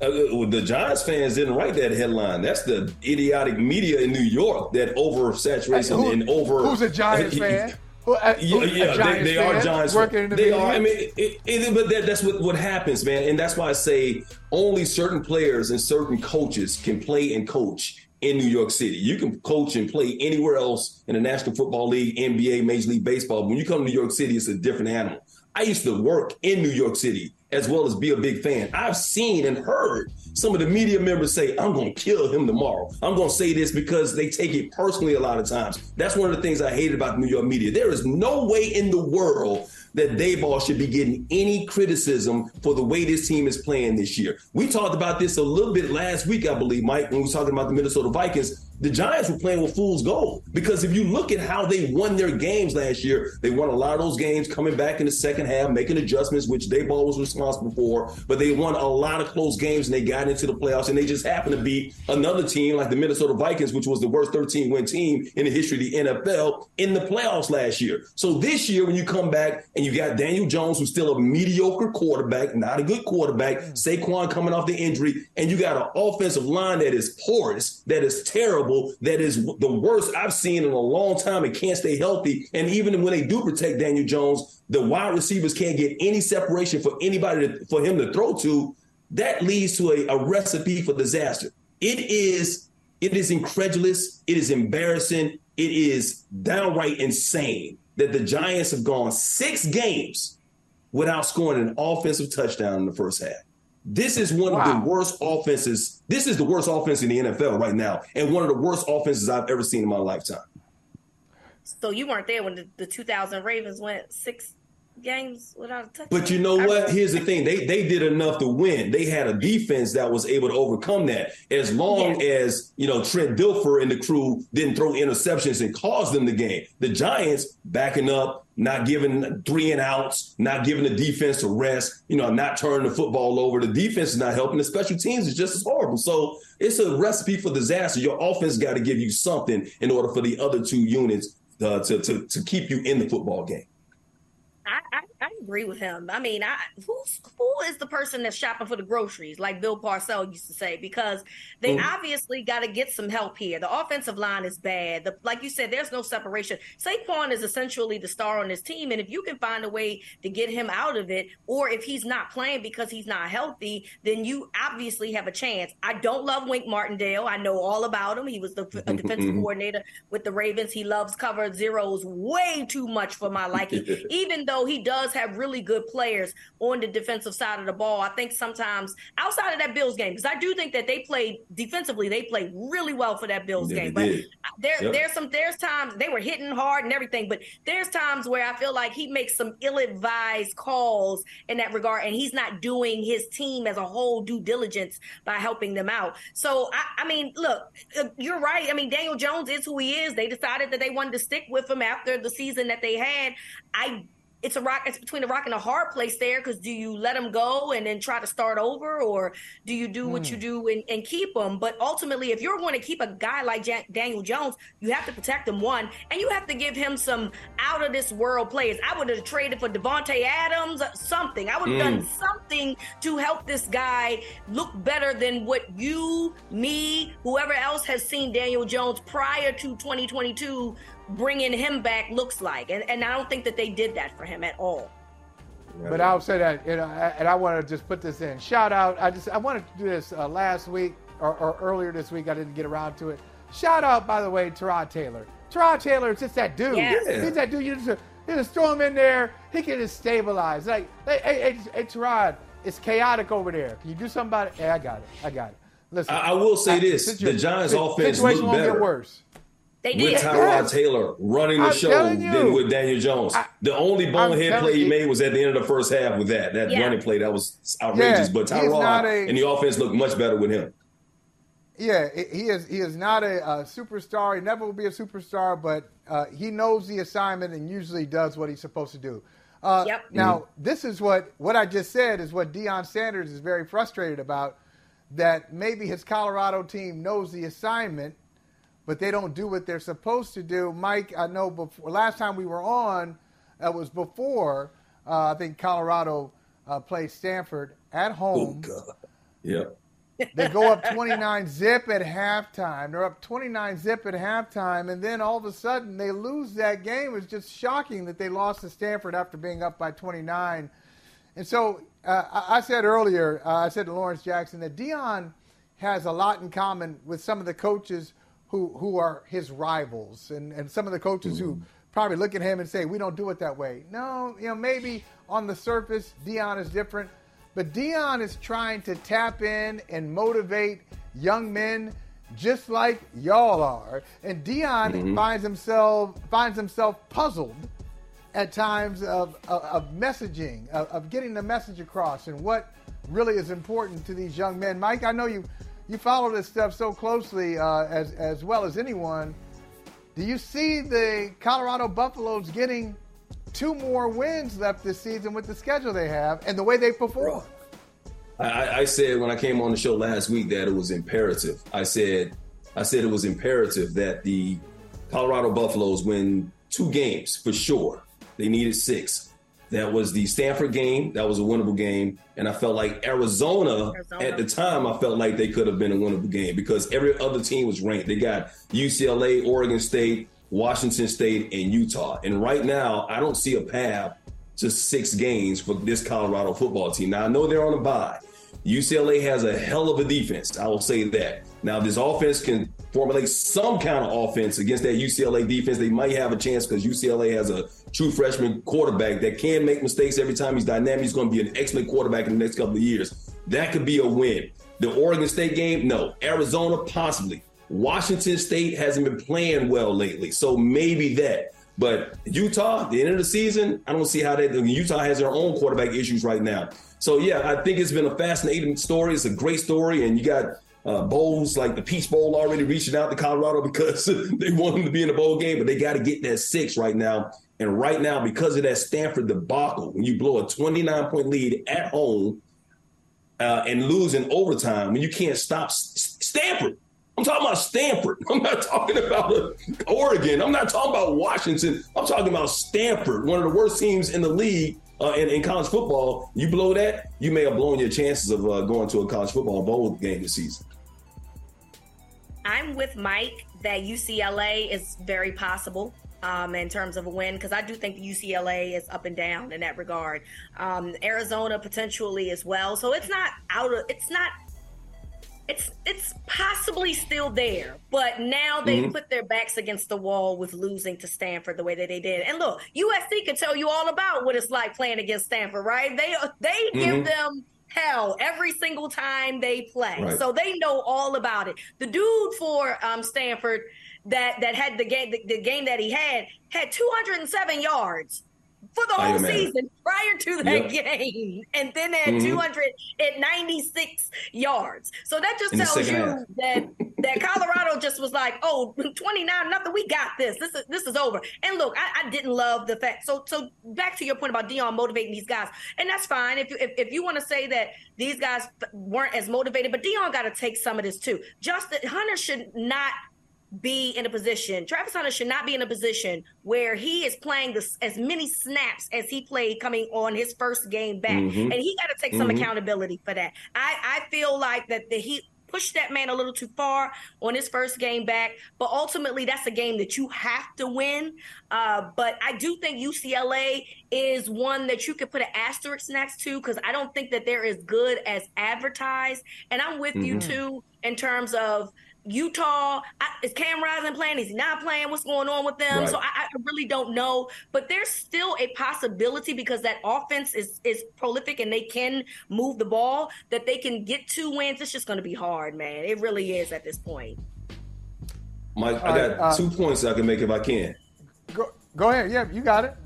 Uh, uh the Giants fans didn't write that headline. That's the idiotic media in New York that oversaturates who, and over. Who's a Giants uh, fan? Uh, yeah, yeah they, they are Giants. Working in the they media? are. I mean, it, it, but that, that's what, what happens, man. And that's why I say only certain players and certain coaches can play and coach in New York City. You can coach and play anywhere else in the National Football League, NBA, Major League Baseball. When you come to New York City, it's a different animal. I used to work in New York City as well as be a big fan. I've seen and heard some of the media members say, I'm going to kill him tomorrow. I'm going to say this because they take it personally a lot of times. That's one of the things I hated about the New York media. There is no way in the world that Daboll should be getting any criticism for the way this team is playing this year. We talked about this a little bit last week, I believe, Mike, when we were talking about the Minnesota Vikings the Giants were playing with fool's gold because if you look at how they won their games last year, they won a lot of those games coming back in the second half, making adjustments, which Daboll was responsible for. But they won a lot of close games and they got into the playoffs and they just happened to beat another team like the Minnesota Vikings, which was the worst 13 win team in the history of the NFL in the playoffs last year. So this year, when you come back and you got Daniel Jones, who's still a mediocre quarterback, not a good quarterback, Saquon coming off the injury, and you got an offensive line that is porous, that is terrible that is the worst I've seen in a long time and can't stay healthy. And even when they do protect Daniel Jones, the wide receivers can't get any separation for anybody to, for him to throw to. That leads to a, a recipe for disaster. It is it is incredulous. It is embarrassing. It is downright insane that the Giants have gone six games without scoring an offensive touchdown in the first half. This is one wow. of the worst offenses. This is the worst offense in the NFL right now, and one of the worst offenses I've ever seen in my lifetime. So you weren't there when the, the 2000 Ravens went six games without a touchdown. But you know what? Here's the thing: they they did enough to win. They had a defense that was able to overcome that. As long as you know Trent Dilfer and the crew didn't throw interceptions and cause them the game. The Giants backing up, not giving three and outs, not giving the defense a rest. You know, not turning the football over. The defense is not helping. The special teams is just as horrible. So it's a recipe for disaster. Your offense got to give you something in order for the other two units uh, to, to to keep you in the football game. I, I, I, agree with him. I mean, I, who's who is the person that's shopping for the groceries, like Bill Parcells used to say? Because they mm. obviously got to get some help here. The offensive line is bad. The, like you said, there's no separation. Saquon is essentially the star on this team, and if you can find a way to get him out of it, or if he's not playing because he's not healthy, then you obviously have a chance. I don't love Wink Martindale. I know all about him. He was the defensive coordinator with the Ravens. He loves cover zeros way too much for my liking, even though he does have really good players on the defensive side of the ball. I think sometimes outside of that Bills game, because I do think that they played defensively, they played really well for that Bills yeah, game. But there, yep. there's some, there's times they were hitting hard and everything, but there's times where I feel like he makes some ill-advised calls in that regard, and he's not doing his team as a whole due diligence by helping them out. So I, I mean, look, uh, you're right. I mean, Daniel Jones is who he is. They decided that they wanted to stick with him after the season that they had. I it's a rock it's between a rock and a hard place there because do you let him go and then try to start over or do you do what you hmm. do and, and, keep him but ultimately if you're going to keep a guy like Jack, daniel jones you have to protect him one and you have to give him some out of this world players i would have traded for davante adams something i would have mm. done hmm. something to help this guy look better than what you me whoever else has seen daniel jones prior to 2022 bringing him back looks like. And, and I don't think that they did that for him at all. But I'll say that, you know, and I want to just put this in. Shout out! I just I wanted to do this uh, last week or, or, earlier this week. I didn't get around to it. Shout out, by the way, Tyrod Taylor. Tyrod Taylor is just that dude. Yeah. He's that dude. You just, you just throw him in there. He can just stabilize. Like, hey, hey, hey, hey Tyrod, it's chaotic over there. Can you do something about it? Hey, I got it. I got it. Listen, I, I will say I, this: the Giants' offense looked better. worse. They did. With Tyrod yes. Taylor running the I'm show than with Daniel Jones. I, the only bonehead play he you. made was at the end of the first half with that. That yeah. running play, that was outrageous. Yeah, but Tyrod a, and the offense looked much better with him. Yeah, he is he is not a, a superstar. He never will be a superstar, but uh, he knows the assignment and usually does what he's supposed to do. Uh, yep. Now, mm-hmm. this is what what I just said is what Deion Sanders is very frustrated about. That maybe his Colorado team knows the assignment – but they don't do what they're supposed to do. Mike, I know before last time we were on, that was before uh, I think Colorado uh, played Stanford at home. Oh God! Yep. they go up 29 zip at halftime. They're up 29 zip at halftime, and then all of a sudden they lose that game. It's just shocking that they lost to Stanford after being up by 29. And so uh, I said earlier, uh, I said to Lawrence Jackson that Deion has a lot in common with some of the coaches who who are his rivals and, and some of the coaches mm-hmm. who probably look at him and say, We don't do it that way. No, you know, maybe on the surface Deion is different, but Deion is trying to tap in and motivate young men just like y'all are. And Deion mm-hmm. finds himself finds himself puzzled at times of, of, of messaging, of, of, getting the message across and what really is important to these young men. Mike, I know you you follow this stuff so closely uh, as as well as anyone. Do you see the Colorado Buffaloes getting two more wins left this season with the schedule they have and the way they perform? I, I said when I came on the show last week that it was imperative. I said I said it was imperative that the Colorado Buffaloes win two games for sure. They needed six. That was the Stanford game. That was a winnable game. And I felt like Arizona, Arizona, at the time, I felt like they could have been a winnable game because every other team was ranked. They got UCLA, Oregon State, Washington State, and Utah. And right now, I don't see a path to six games for this Colorado football team. Now, I know they're on a bye. UCLA has a hell of a defense. I will say that. Now, this offense can formulate some kind of offense against that UCLA defense. They might have a chance because UCLA has a true freshman quarterback that can make mistakes every time he's dynamic. He's going to be an excellent quarterback in the next couple of years. That could be a win. The Oregon State game, no. Arizona, possibly. Washington State hasn't been playing well lately, so maybe that. But Utah, the end of the season, I don't see how they. Utah has their own quarterback issues right now. So yeah, I think it's been a fascinating story. It's a great story, and you got uh, bowls like the Peach Bowl already reaching out to Colorado because they want them to be in the bowl game, but they got to get that six right now. And right now, because of that Stanford debacle, when you blow a 29 point lead at home uh, and lose in overtime, when you can't stop S- Stanford I'm talking about Stanford. I'm not talking about Oregon. I'm not talking about Washington. I'm talking about Stanford, one of the worst teams in the league uh, in, in, college football. You blow that, you may have blown your chances of uh, going to a college football bowl game this season. I'm with Mike that UCLA is very possible um, in terms of a win because I do think the UCLA is up and down in that regard. Um, Arizona potentially as well. So it's not out of it's not it's it's possibly still there, but now they mm-hmm. put their backs against the wall with losing to Stanford the way that they did. And look, USC can tell you all about what it's like playing against Stanford, right? They they mm-hmm. give them hell every single time they play, right. so they know all about it. The dude for um, Stanford that that had the game the, the game that he had had 207 yards for the whole season prior to that yep. game, and then had mm-hmm. 296 yards. So that just In tells you half. that that Colorado just was like, oh, 29 nothing. We got this. This is this is over. And look, I, I, didn't love the fact. So so back to your point about Deion motivating these guys, and that's fine if you if, if you want to say that these guys weren't as motivated, but Deion got to take some of this too. Justin Hunter should not be in a position, Travis Hunter should not be in a position where he is playing this, as many snaps as he played coming on his first game back. Mm-hmm. And he got to take mm-hmm. some accountability for that. I, I feel like that the, he pushed that man a little too far on his first game back, but ultimately that's a game that you have to win. Uh, but I do think UCLA is one that you could put an asterisk next to because I don't think that they're as good as advertised. And I'm with mm-hmm. you too in terms of – Utah, I, is Cam Rising playing? Is he not playing? What's going on with them? Right. So I, I, really don't know. But there's still a possibility because that offense is is prolific and they can move the ball that they can get two wins. It's just going to be hard, man. It really is at this point. Mike, I got uh, two points I can make if I can. Go, go ahead. Yeah, you got it.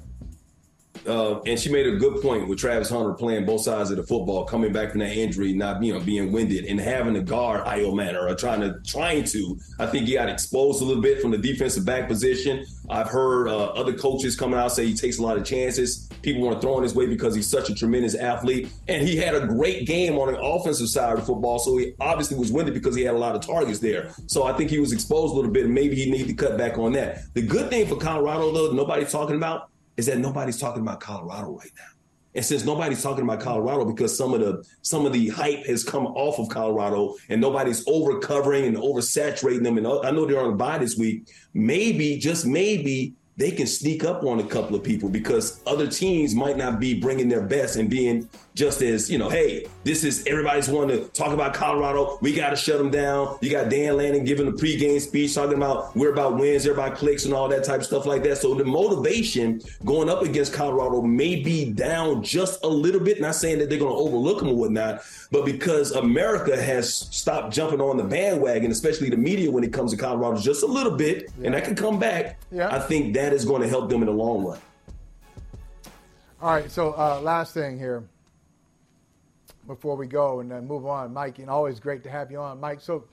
Uh, and she made a good point with Travis Hunter playing both sides of the football, coming back from that injury, not you know being winded, and having to guard Ayomanor or trying to trying to. I think he got exposed a little bit from the defensive back position. I've heard uh, other coaches coming out say he takes a lot of chances. People want to throw in his way because he's such a tremendous athlete, and he had a great game on the offensive side of the football. So he obviously was winded because he had a lot of targets there. So I think he was exposed a little bit, and maybe he need to cut back on that. The good thing for Colorado, though, nobody's talking about is that nobody's talking about Colorado right now. And since nobody's talking about Colorado because some of the some of the hype has come off of Colorado and nobody's over covering and oversaturating them, and I know they're on a bye this week. Maybe, just maybe, they can sneak up on a couple of people because other teams might not be bringing their best and being just as, you know, hey, this is everybody's wanting to talk about Colorado. We got to shut them down. You got Dan Lanning giving a pregame speech talking about we're about wins, about clicks and all that type of stuff like that. So the motivation going up against Colorado may be down just a little bit. Not saying that they're going to overlook them or whatnot, but because America has stopped jumping on the bandwagon, especially the media when it comes to Colorado just a little bit, yeah. and that can come back. Yeah. I think that is going to help them in the long run. All right. So uh, last thing here before we go and then move on, Mike. And always great to have you on, Mike. So,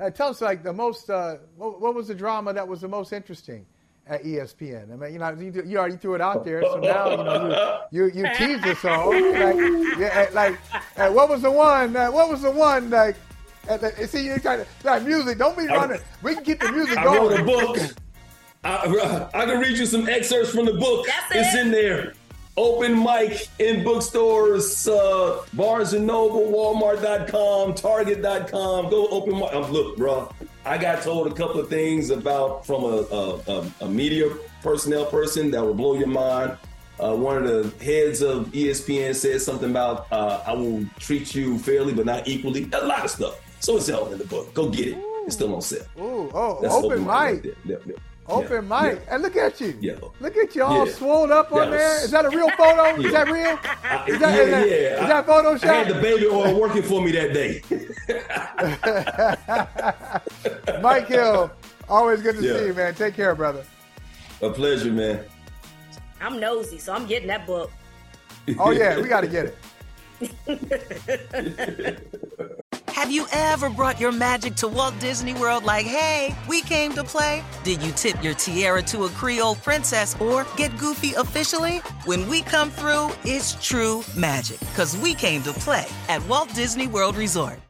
uh, tell us like the most. Uh, what, what, was the drama that was the most interesting at ESPN? I mean, you know, you, you already threw it out there, so now you know you you, you teased us all. Like, yeah, like uh, what was the one? Uh, what was the one like? The, see, you're trying to like music. Don't be running. We can keep the music I going. I wrote a book. I, I, can read you some excerpts from the book. That's it's in there open mic in bookstores, uh, Barnes and Noble, Walmart.com, Target.com. Go open mic. Um, look, bro, I got told a couple of things about from a, a, a media personnel person that will blow your mind. Uh, one of the heads of ESPN said something about uh, I will treat you fairly but not equally. A lot of stuff. So it's all in the book. Go get it. It's still on sale. Ooh, oh, That's open, open mic. Right yep. Open yeah, mic. Yeah. And look at you. Yeah. Look at you all yeah. swole up on there. Is that a real photo? Is that real? Is that, yeah, is that, yeah. Is that Photoshop? I had the baby oil working for me that day. Mike Hill, always good to see you, man. Take care, brother. A pleasure, man. I'm nosy, so I'm getting that book. Oh, yeah, we got to get it. Have you ever brought your magic to Walt Disney World like, hey, we came to play? Did you tip your tiara to a Creole princess or get goofy officially? When we come through, it's true magic, because we came to play at Walt Disney World Resort.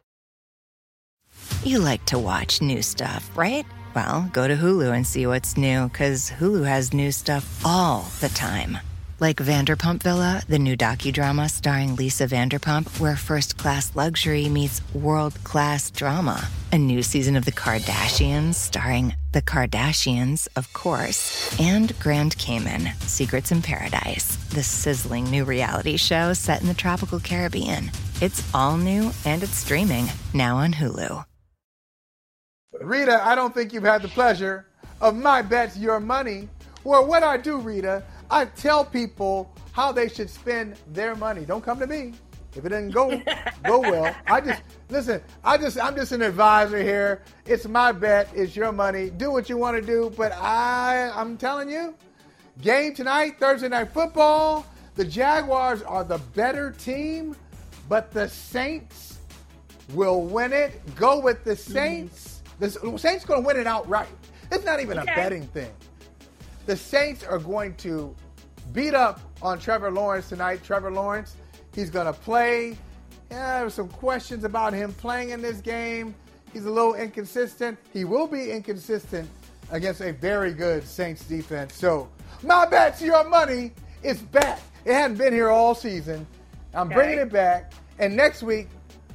You like to watch new stuff, right? Well, go to Hulu and see what's new, because Hulu has new stuff all the time. Like Vanderpump Villa, the new docudrama starring Lisa Vanderpump, where first class luxury meets world class drama. A new season of The Kardashians starring The Kardashians, of course, and Grand Cayman, Secrets in Paradise, the sizzling new reality show set in the tropical Caribbean. It's all new and it's streaming now on Hulu. Reeta, I don't think you've had the pleasure of my bets, your money. Well, what I do, Reeta, I tell people how they should spend their money. Don't come to me if it doesn't go go well. I just listen. I just I'm just an advisor here. It's my bet. It's your money. Do what you want to do. But I I'm telling you, game tonight, Thursday night football. The Jaguars are the better team, but the Saints will win it. Go with the mm-hmm. Saints. The Saints going to win it outright. It's not even okay. a betting thing. The Saints are going to beat up on Trevor Lawrence tonight. Trevor Lawrence, he's going to play. Yeah, there's some questions about him playing in this game. He's a little inconsistent. He will be inconsistent against a very good Saints defense. So, my bet to your money is back. It hadn't been here all season. I'm okay. bringing it back. And next week,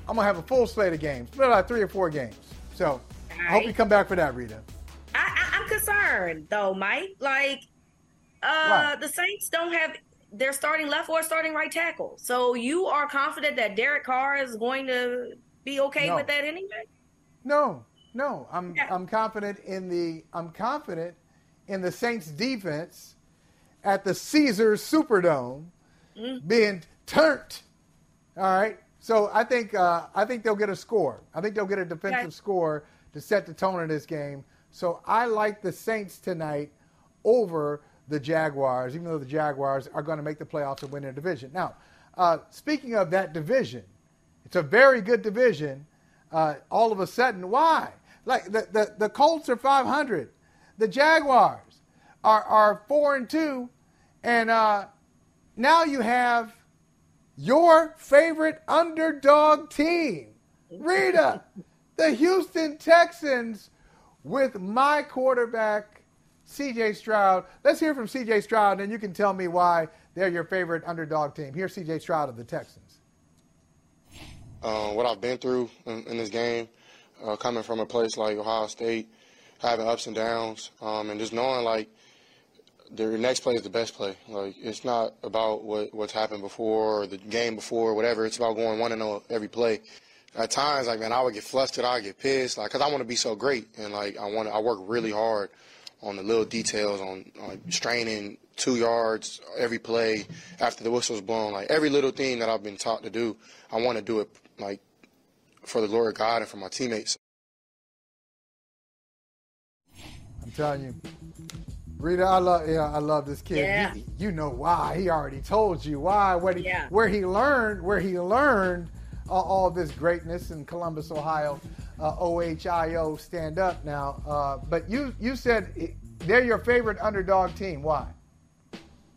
I'm going to have a full slate of games, like three or four games. So, right. I hope you come back for that, Reeta. I, concerned though, Mike. Like, uh, the Saints don't have their starting left or starting right tackle. So you are confident that Derek Carr is going to be okay no. with that anyway? No, no. I'm yeah. I'm confident in the I'm confident in the Saints defense at the Caesars Superdome mm. being turned. All right. So I think uh, I think they'll get a score. I think they'll get a defensive okay. score to set the tone of this game. So I like the Saints tonight over the Jaguars, even though the Jaguars are going to make the playoffs and win their division. Now, uh, speaking of that division, it's a very good division. Uh, all of a sudden, why? Like the, the, the Colts are 500, the Jaguars are, are four and two, and uh, now you have your favorite underdog team, Reeta, the Houston Texans with my quarterback, CJ Stroud. Let's hear from CJ Stroud, and you can tell me why they're your favorite underdog team. Here's CJ Stroud of the Texans. Uh, what I've been through in, in this game, uh, coming from a place like Ohio State, having ups and downs, um, and just knowing like the next play is the best play. Like it's not about what what's happened before or the game before, or whatever. It's about going one and zero every play at times, like man, I would get flustered, I would get pissed, like, cause I want to be so great, and like I want, I work really hard on the little details, on, on straining two yards every play after the whistle's blown, like every little thing that I've been taught to do, I want to do it like for the Lord God and for my teammates. I'm telling you, Reeta, I love, yeah, I love this kid. Yeah. He, you know why? He already told you why. What he, yeah. where he learned, where he learned uh, all this greatness in Columbus, Ohio. Uh, OHIO stand up now. Uh, but you you said they're your favorite underdog team. Why?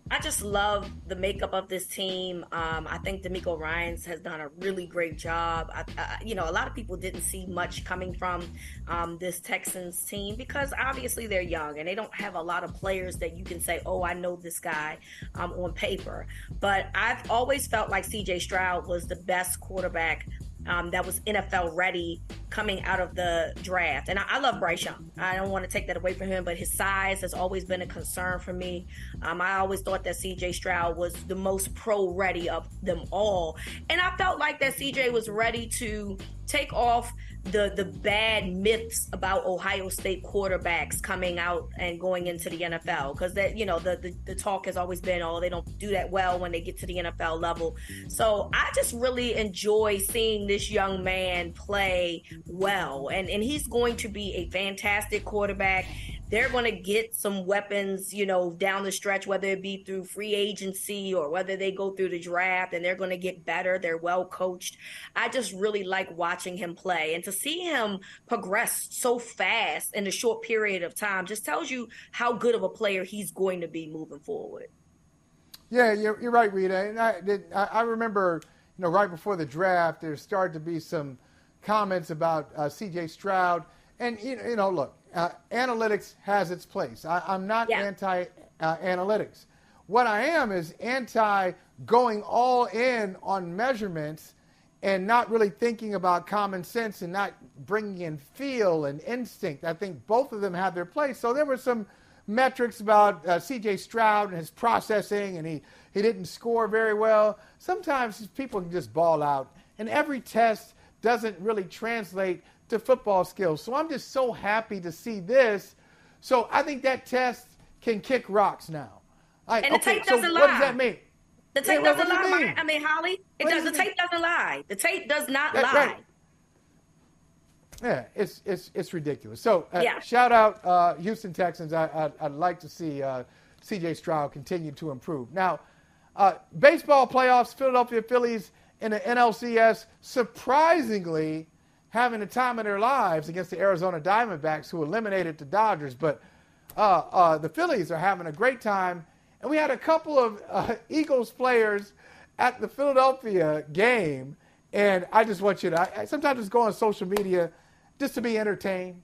I just love the makeup of this team. Um, I think DeMeco Ryans has done a really great job. I, I, you know, a lot of people didn't see much coming from um, this Texans team because obviously they're young and they don't have a lot of players that you can say, "Oh, I know this guy" um, on paper. But I've always felt like C.J. Stroud was the best quarterback um, that was NFL ready coming out of the draft. And I, I, love Bryce Young. I don't want to take that away from him, but his size has always been a concern for me. Um, I always thought that CJ Stroud was the most pro ready of them all. And I felt like that CJ was ready to take off the the bad myths about Ohio State quarterbacks coming out and going into the NFL because that you know the, the, the talk has always been oh they don't do that well when they get to the NFL level. So I just really enjoy seeing this young man play well. And and he's going to be a fantastic quarterback they're going to get some weapons, you know, down the stretch, whether it be through free agency or whether they go through the draft and they're going to get better. They're well coached. I just really like watching him play and to see him progress so fast in a short period of time just tells you how good of a player he's going to be moving forward. Yeah, you're, you're right, Reeta. And I, I remember, you know, right before the draft, there started to be some comments about uh, C.J. Stroud. And you you know look, uh, analytics has its place. I, am not Yeah. anti-analytics. what I am is anti going all in on measurements and not really thinking about common sense and not bringing in feel and instinct. I think both of them have their place. So there were some metrics about uh, C.J. Stroud and his processing, and he, he didn't score very well. Sometimes people can just ball out, and every test doesn't really translate to football skills. So I'm just so happy to see this. So I think that test can kick rocks now. Like, And the okay, tape so doesn't what lie. does that mean? The tape Yeah, doesn't lie. mean? I mean, Holley, it What does. The it tape doesn't lie. The tape does not That- lie. right. Yeah, it's it's it's ridiculous. So uh, Yeah. shout out uh, Houston Texans. I, I I'd like to see uh, C.J. Stroud continue to improve. Now, uh, baseball playoffs. Philadelphia Phillies in the NLCS surprisingly having the time of their lives against the Arizona Diamondbacks, who eliminated the Dodgers. But uh, uh, the Phillies are having a great time, and we had a couple of uh, Eagles players at the Philadelphia game. And I just want you to, I, I sometimes just go on social media just to be entertained,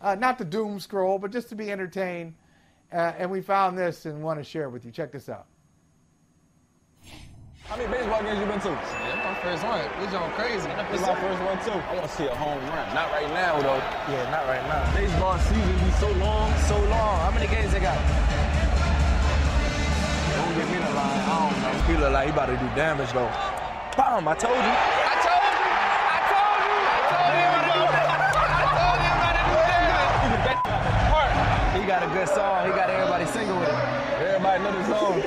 uh, not to doom scroll, but just to be entertained. Uh, and we found this and want to share with you. Check this out. How many baseball games you been to? Yeah, my first one. This going crazy. This my first one too. I want to see a home run. Not right now though. Yeah, not right now. Baseball season be so long, so long. How many games they got? Don't give me the line. I don't know. He look like he about to do damage though. Bam! I told you. I told you. I told you. I told you. I told you about to do damage. He got a good song. He got everybody singing with it. Everybody know the song.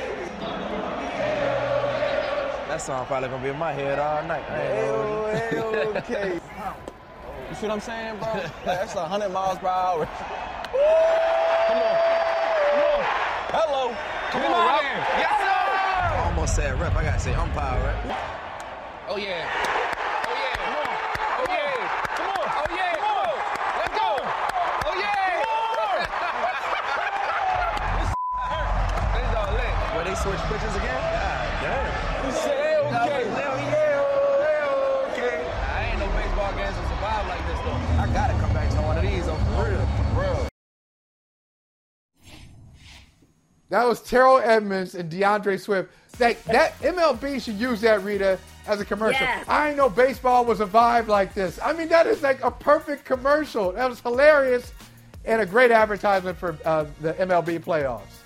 That song probably gonna be in my head all night. okay. you see what I'm saying, bro? That's 100 miles per hour. Come on. Come on. Hello. Come on, ref. Yes, sir. I almost said ref. I gotta say umpire, right? Oh, yeah. Oh, yeah. Come on. Oh, yeah. Come on. Oh, yeah. Come on. Let's go. Oh, yeah. This is all lit. Well, they switch pitches again? Games like this, though. I gotta come back to one of these, on for real. For real. That was Terrell Edmunds and D'Andre Swift. That that MLB should use that Reeta as a commercial. Yes. I didn't know baseball was a vibe like this. I mean, that is like a perfect commercial. That was hilarious and a great advertisement for uh, the MLB playoffs.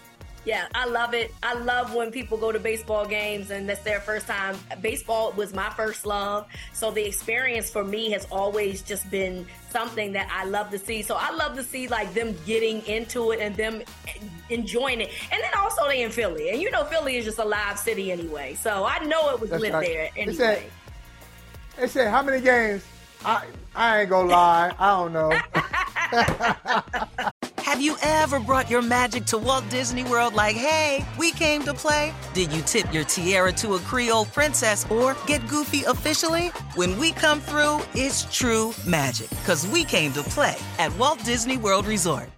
Yeah, I love it. I love when people go to baseball games and that's their first time. Baseball was my first love. So the experience for me has always just been something that I love to see. So I love to see like them getting into it and them enjoying it. And then also they in Philly. And you know Philly is just a live city anyway. So I know it was That's lit right. there They anyway. said, they said, how many games? I I ain't gonna lie. I don't know. Have you ever brought your magic to Walt Disney World like, hey, we came to play? Did you tip your tiara to a Creole princess or get goofy officially? When we come through, it's true magic because we came to play at Walt Disney World Resort.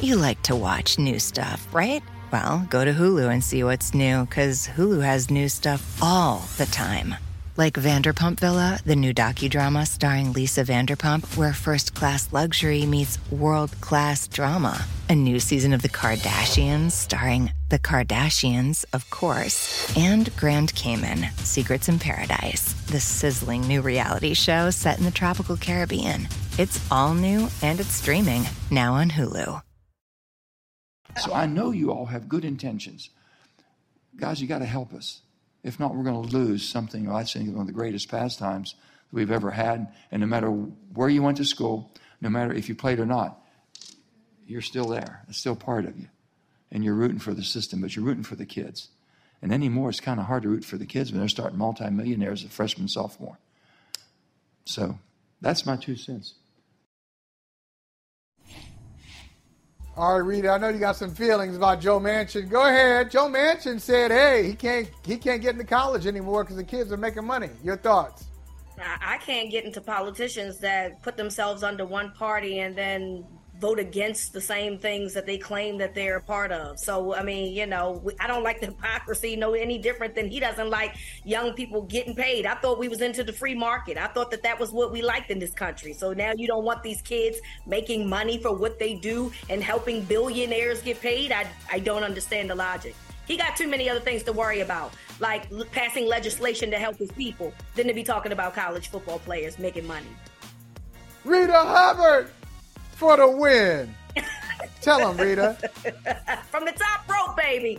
You like to watch new stuff, right? Well, go to Hulu and see what's new, because Hulu has new stuff all the time. Like Vanderpump Villa, the new docudrama starring Lisa Vanderpump, where first class luxury meets world class drama. A new season of The Kardashians starring The Kardashians, of course, and Grand Cayman, Secrets in Paradise, the sizzling new reality show set in the tropical Caribbean. It's all new and it's streaming now on Hulu. So I know you all have good intentions. Guys, you got to help us. If not, we're going to lose something I think one of the greatest pastimes that we've ever had. And no matter where you went to school, no matter if you played or not, you're still there. It's still part of you. And you're rooting for the system, but you're rooting for the kids. And anymore, it's kind of hard to root for the kids when they're starting multimillionaires as freshman, sophomore. So that's my two cents. All right, Reeta, I know you got some feelings about Joe Manchin. Go ahead. Joe Manchin said, "Hey, he can't he can't get into college anymore because the kids are making money." Your thoughts? I I can't get into politicians that put themselves under one party and then vote against the same things that they claim that they're a part of. So, I mean, you know, I don't like the hypocrisy no any different than he doesn't like young people getting paid. I thought we was into the free market. I thought that that was what we liked in this country. So now you don't want these kids making money for what they do and helping billionaires get paid. I I don't understand the logic. He got too many other things to worry about, like passing legislation to help his people, than to be talking about college football players making money. Reeta Hubbard for the win. Tell him, Reeta. From the top rope, baby.